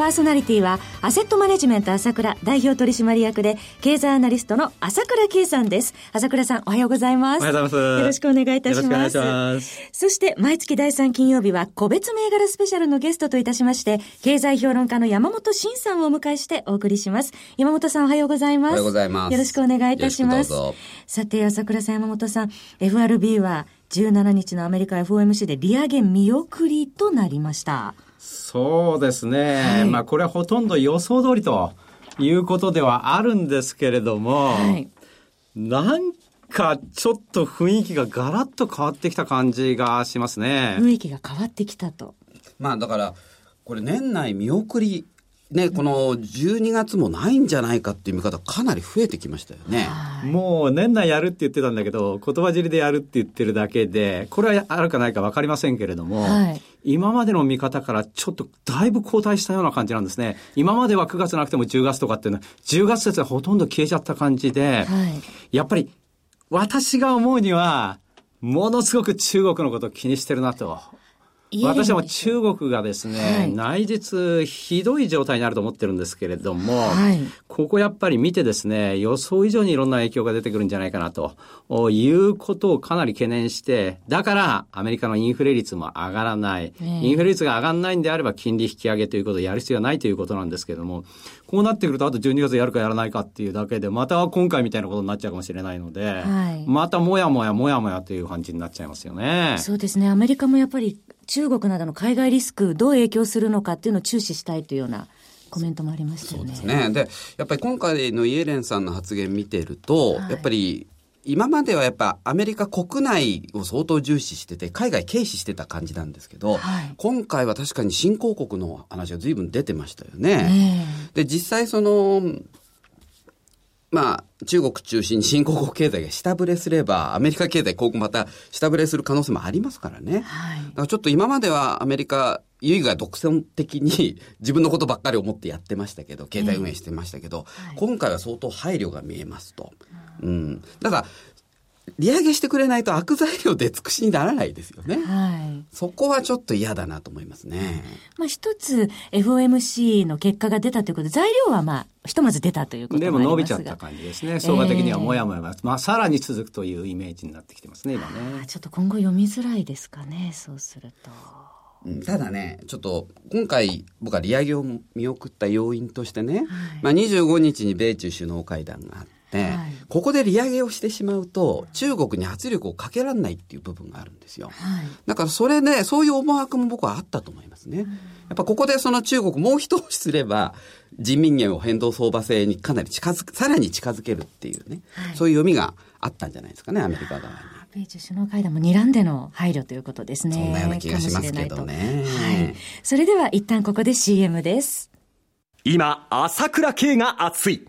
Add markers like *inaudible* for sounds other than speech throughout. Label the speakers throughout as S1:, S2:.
S1: パーソナリティは、アセットマネジメント朝倉代表取締役で、経済アナリストの朝倉慶さんです。朝倉さん、おはようございます。
S2: おはようございます。
S1: よろしくお願いいたします。
S2: ます
S1: そして、毎月第3金曜日は、個別銘柄スペシャルのゲストといたしまして、経済評論家の山本伸さんをお迎えしてお送りします。山本さん、おはようございます。お
S3: はようございます。
S1: よろしくお願いいたします。さて、朝倉さん、山本さん、FRB は、17日のアメリカ FOMC で利上げ見送りとなりました。
S2: そうですね。はい、まあ、これはほとんど予想通りということではあるんですけれども、はい、なんかちょっと雰囲気がガラッと変わってきた感じがしますね。
S1: 雰囲気が変わってきたと。
S3: まあ、だから、これ年内見送りね、この12月もないんじゃないかっていう見方かなり増えてきましたよね。
S2: もう年内やるって言ってたんだけど、言葉尻でやるって言ってるだけで、これはあるかないか分かりませんけれども、はい、今までの見方からちょっとだいぶ後退したような感じなんですね。今までは9月なくても10月とかっていうのは、10月説はほとんど消えちゃった感じで、はい、やっぱり私が思うには、ものすごく中国のことを気にしてるなと私は中国がですね、はい、内実ひどい状態になると思ってるんですけれども、はい、ここやっぱり見てですね、予想以上にいろんな影響が出てくるんじゃないかなということをかなり懸念して、だからアメリカのインフレ率も上がらない。インフレ率が上がらないんであれば金利引き上げということをやる必要はないということなんですけれども、こうなってくるとあと12月やるかやらないかっていうだけで、また今回みたいなことになっちゃうかもしれないので、はい、またもやもやもやもやという感じになっちゃいますよね。
S1: そうですね。アメリカもやっぱり中国などの海外リスク、どう影響するのかっていうのを注視したいというようなコメントもありましたよね。
S3: そうですね。で、やっぱり今回のイエレンさんの発言見てると、はい、やっぱり今まではやっぱアメリカ国内を相当重視してて、海外軽視してた感じなんですけど、はい、今回は確かに新興国の話が随分出てましたよね。で、実際その、まあ、中国中心に *laughs* 新興国経済が下振れすれば、アメリカ経済今後また下振れする可能性もありますからね。はい、だからちょっと今まではアメリカ、ユイが独占的に *laughs* 自分のことばっかり思ってやってましたけど、経済運営してましたけど、えーはい、今回は相当配慮が見えますと。うん。ただ、利上げしてくれないと悪材料で尽くしにならないですよね。はい。そこはちょっと嫌だなと思いますね。
S1: まあ一つ FOMC の結果が出たということで、材料はまあ、ひとまず出たということ
S2: でも伸びちゃった感じですね。相場的にはもやもや、えー、まあさらに続くというイメージになってきてますね、今ね。
S1: ちょっと今後読みづらいですかね、そうすると。
S3: ただね、ちょっと今回僕は利上げを見送った要因としてね、はい、まあ25日に米中首脳会談があって、はい、ここで利上げをしてしまうと、中国に圧力をかけられないっていう部分があるんですよ。はい、だからそれね、そういう思惑も僕はあったと思いますね。やっぱここでその中国もう一押しすれば、人民元を変動相場制にかなり近づく、さらに近づけるっていうね、はい、そういう読みがあったんじゃないですかね、アメリカ側に。
S1: 米中首脳会談も睨んでの配慮ということですね。
S3: そんなような気がしますけどね。
S1: はい。それでは一旦ここで CM です。
S4: 今、朝倉慶が熱い。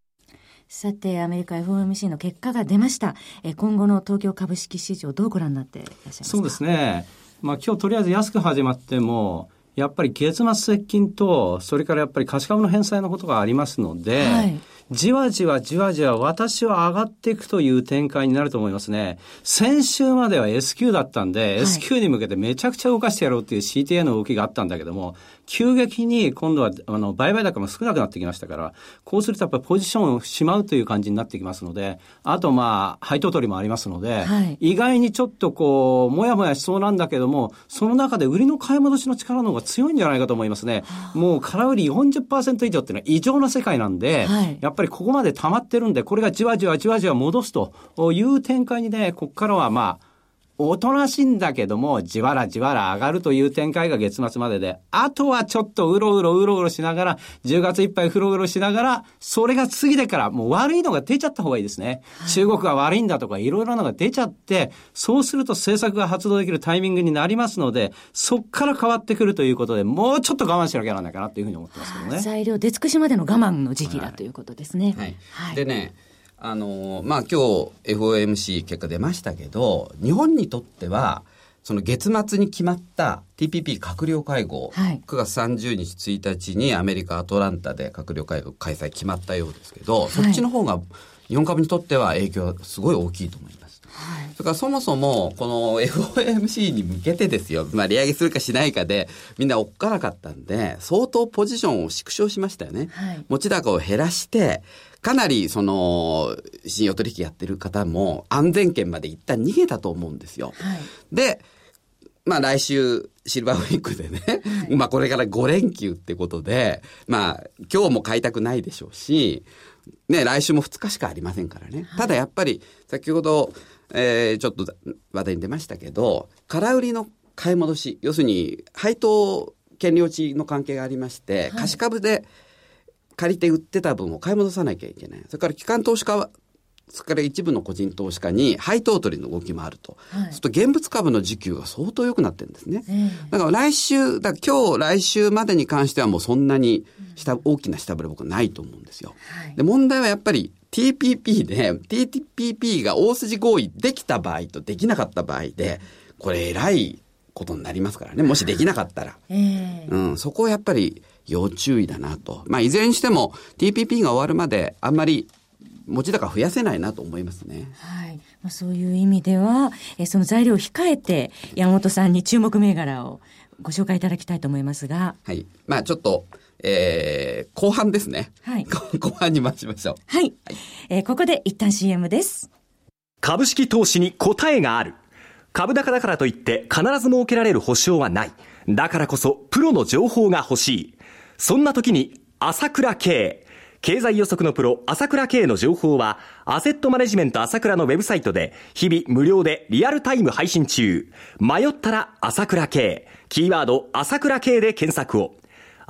S1: さて、アメリカ FOMC の結果が出ました。え今後の東京株式市場、どうご覧になっていらっしゃいますか？
S2: そうですね。まあ、今日とりあえず安く始まっても、やっぱり月末接近と、それからやっぱり貸し株の返済のことがありますので、はい、じわじわじわじわ私は上がっていくという展開になると思いますね。先週までは S q だったんで、はい、S q に向けてめちゃくちゃ動かしてやろうっていう CTA の動きがあったんだけども、急激に今度はあの売買高も少なくなってきましたから、こうするとやっぱりポジションをしまうという感じになってきますので、あとまあ、配当取りもありますので、はい、意外にちょっとこう、もやもやしそうなんだけども、その中で売りの買い戻しの力の方が強いんじゃないかと思いますね。もう空売り40%以上っていうのは異常な世界なんで、はい、やっぱりぱりここまで溜まってるんで、これがじわじわじわじわ戻すという展開にね、ここからはまあ、おとなしいんだけども、じわらじわら上がるという展開が月末までで、あとはちょっとうろうろうろうろしながら、10月いっぱいうろうろしながら、それが過ぎてから、もう悪いのが出ちゃった方がいいですね。はい、中国が悪いんだとか、いろいろなのが出ちゃって、そうすると政策が発動できるタイミングになりますので、そっから変わってくるということで、もうちょっと我慢しなきゃならないかなというふうに思ってますけどね。
S1: 材料出尽くしまでの我慢の時期だということですね。
S3: はい。はい、でね、あのまあ、今日 FOMC 結果出ましたけど、日本にとっては、その月末に決まった TPP 閣僚会合、はい、9月30日1日にアメリカ・アトランタで閣僚会合開催決まったようですけど、はい、そっちの方が日本株にとっては影響はすごい大きいと思います。はい、それからそもそも、この FOMC に向けてですよ、まあ利上げするかしないかで、みんなおっかなかったんで、相当ポジションを縮小しましたよね。はい、持ち高を減らして、かなりその、信用取引やってる方も安全圏まで一旦逃げたと思うんですよ。はい、で、まあ来週、シルバーウィークでね、はい、まあこれから5連休ってことで、まあ今日も買いたくないでしょうし、ね、来週も2日しかありませんからね。はい、ただやっぱり、先ほど、えー、ちょっと話題に出ましたけど、空売りの買い戻し、要するに配当権利落ちの関係がありまして、貸し株で、借りて売ってた分を買い戻さなきゃいけない。それから機関投資家は、それから一部の個人投資家に配当取りの動きもあると。はい、すると現物株の需給が相当良くなってるんですね。だから来週、だ今日来週までに関してはもうそんなに下、大きな下振れ僕ないと思うんですよ。はい、で問題はやっぱり TPP で、TPP が大筋合意できた場合とできなかった場合で、これ偉いことになりますからね。もしできなかったら。えー、うん、そこをやっぱり要注意だなと。まあ、いずれにしても TPP が終わるまであんまり持ち高増やせないなと思いますね。
S1: はい。まあ、そういう意味では、えその材料を控えて、山本さんに注目銘柄をご紹介いただきたいと思いますが。
S3: はい。まあ、ちょっと、えー、後半ですね。はい。*laughs* 後半に待ちましょう。
S1: はい。はい、えー、ここで一旦 CM です。
S4: 株式投資に答えがある。株高だからといって必ず設けられる保証はない。だからこそプロの情報が欲しい。そんな時に朝倉慶。経済予測のプロ、朝倉慶の情報は、アセットマネジメント朝倉のウェブサイトで、日々無料でリアルタイム配信中。迷ったら朝倉慶。キーワード、朝倉慶で検索を。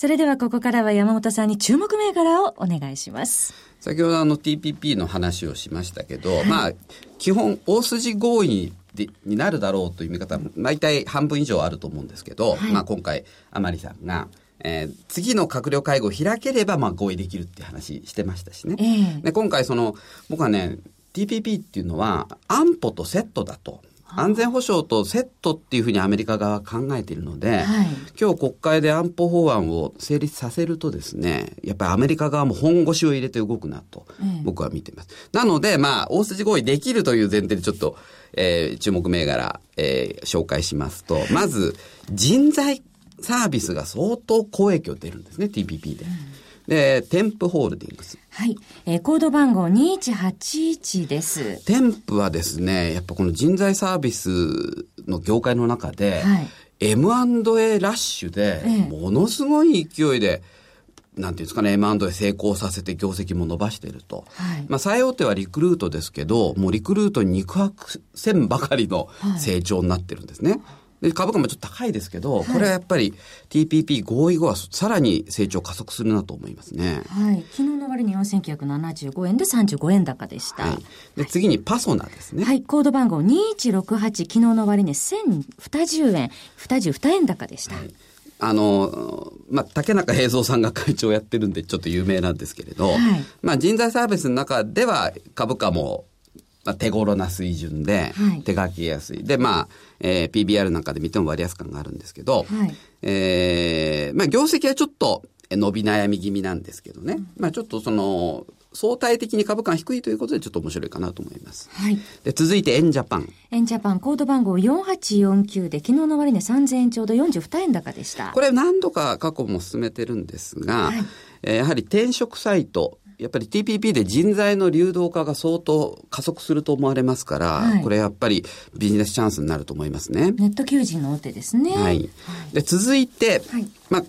S1: それではここからは山本さんに注目銘柄をお願いします。
S3: 先ほどあの TPP の話をしましたけど、はい、まあ、基本大筋合意でになるだろうという見方も大体半分以上あると思うんですけど、はい、まあ今回甘利さんが、えー、次の閣僚会合を開ければまあ合意できるっていう話してましたしね。えー、で今回その僕はね TPP っていうのは安保とセットだと。安全保障とセットっていうふうにアメリカ側は考えているので、はい、今日国会で安保法案を成立させるとですね、やっぱりアメリカ側も本腰を入れて動くなと、僕は見ています。うん、なので、まあ、大筋合意できるという前提でちょっと、えー、注目銘柄、えー、紹介しますと、まず、人材サービスが相当好影響出るんですね、TPP で。うんで、添付ホールディングス。
S1: はい。えー、コード番号2181です。
S3: 添付はですね、やっぱこの人材サービスの業界の中で、はい、M&A ラッシュで、ものすごい勢いで、なんていうんですかね、M&A 成功させて業績も伸ばしていると。はい、まあ、最大手はリクルートですけど、もうリクルートに肉薄せんばかりの成長になってるんですね。はいで、株価もちょっと高いですけど、これはやっぱり TPP 合意後はさらに成長加速するなと思いますね。
S1: はい。昨日の割に4975円で35円高でした。はい、
S3: で、次にパソナですね。
S1: はい。コード番号2168、昨日の割に1020円、22円高でした。はい
S3: あの、まあ、竹中平蔵さんが会長をやってるんでちょっと有名なんですけれど、はい、まあ、人材サービスの中では株価もまあ、手頃な水準で、手書きやすい。で、まあ、えー、PBR なんかで見ても割安感があるんですけど、はい、えー、まあ、業績はちょっと伸び悩み気味なんですけどね。うん、まあ、ちょっとその、相対的に株価が低いということでちょっと面白いかなと思います。はい。で、続いてエンジャパン。
S1: エンジャパンコード番号4849で昨日の終値3000円ちょうど42円高でした。
S3: これ何度か過去も進めてるんですが、はい、えー、やはり転職サイト、やっぱり TPP で人材の流動化が相当加速すると思われますから、はい、これやっぱりビジネスチャンスになると思いますね。
S1: ネット求人の大手ですね。
S3: はい。で、続いて、はい、まあ、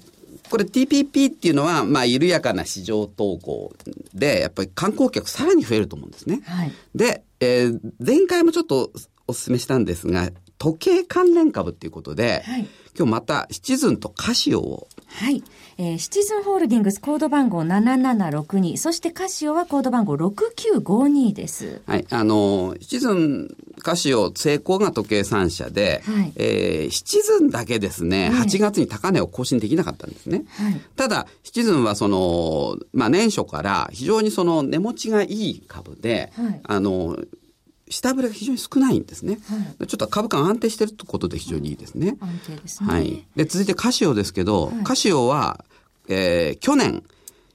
S3: これ TPP っていうのは、まあ、緩やかな市場投稿で、やっぱり観光客さらに増えると思うんですね。はい、で、えー、前回もちょっとお勧めしたんですが、時計関連株っていうことで、はい、今日またシチズンとカシオを
S1: はい。えー、シチズンホールディングスコード番号7762、そしてカシオはコード番号6952です。
S3: はい。あの、シチズン、カシオ、成功が時計3社で、はい、えー、シチズンだけですね、はい、8月に高値を更新できなかったんですね。はい、ただ、シチズンはその、まあ年初から非常にその値持ちがいい株で、はい、あの、下振れが非常に少ないんですね。はい、ちょっと株価が安定してるってことで非常にいいですね。
S1: 安定ですね。
S3: はい。で、続いてカシオですけど、はい、カシオは、えー、去年、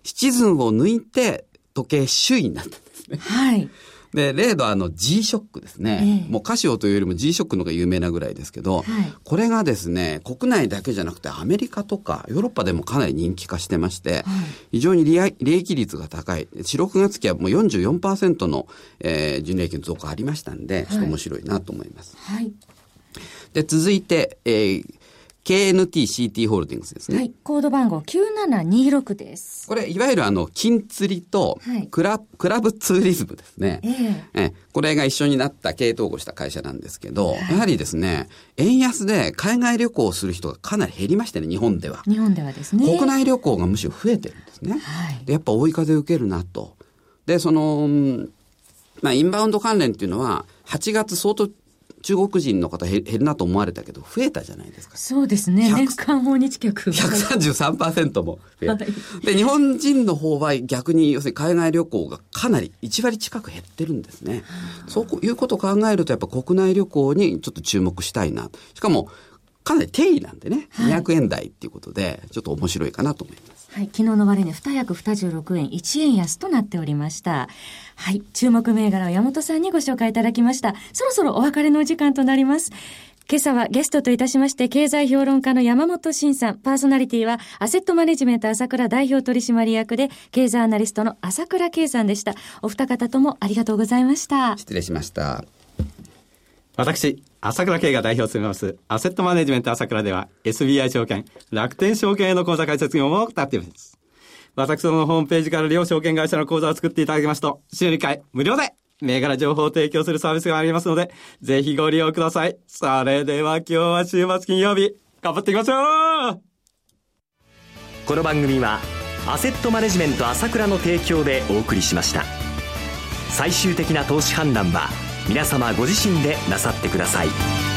S3: シチズンを抜いて時計首位になったんですね。はい。で、例のあの G-SHOCK ですね、えー、もうカシオというよりも G-SHOCK のが有名なぐらいですけど、はい、これがですね、国内だけじゃなくてアメリカとかヨーロッパでもかなり人気化してまして、はい、非常に利益率が高い。4、6月期はもう44%の、えー、純利益の増加ありましたんで、ちょっと面白いなと思います。はい。で、続いて、えー、KNTCT ホールディングスですね。はい。
S1: コード番号9726です。
S3: これ、いわゆるあの、金釣りとクラ、はい、クラブツーリズムですね。えー、えこれが一緒になった経営統合した会社なんですけど、はい、やはりですね、円安で海外旅行をする人がかなり減りましてね、日本では。
S1: 日本ではですね。
S3: 国内旅行がむしろ増えてるんですね。はい。で、やっぱ追い風受けるなと。で、その、まあ、インバウンド関連っていうのは、8月相当中国人の方減るなと思われたけど、増えたじゃないですか。
S1: そうですね。年間訪日客。
S3: 133%も増え、はい、で、日本人の方は逆に、要するに海外旅行がかなり1割近く減ってるんですね。そういうことを考えると、やっぱ国内旅行にちょっと注目したいな。しかも、かなり定位なんでね、200円台っていうことで、ちょっと面白いかなと思います。
S1: はい、はい昨日の終値2役26円1円安となっておりました。はい、注目銘柄を山本さんにご紹介いただきました。そろそろお別れのお時間となります。今朝はゲストといたしまして、経済評論家の山本慎さん、パーソナリティは、アセットマネジメント朝倉代表取締役で、経済アナリストの朝倉圭さんでした。お二方ともありがとうございました。
S3: 失礼しました。
S2: 私、朝倉慶が代表を務めます、アセットマネジメント朝倉では、SBI 証券、楽天証券への口座開設業務を行っています。私どものホームページから両証券会社の口座を作っていただきますと、週2回無料で銘柄情報を提供するサービスがありますので、ぜひご利用ください。それでは今日は週末金曜日、頑張っていきましょう
S4: この番組は、アセットマネジメント朝倉の提供でお送りしました。最終的な投資判断は、皆様ご自身でなさってください。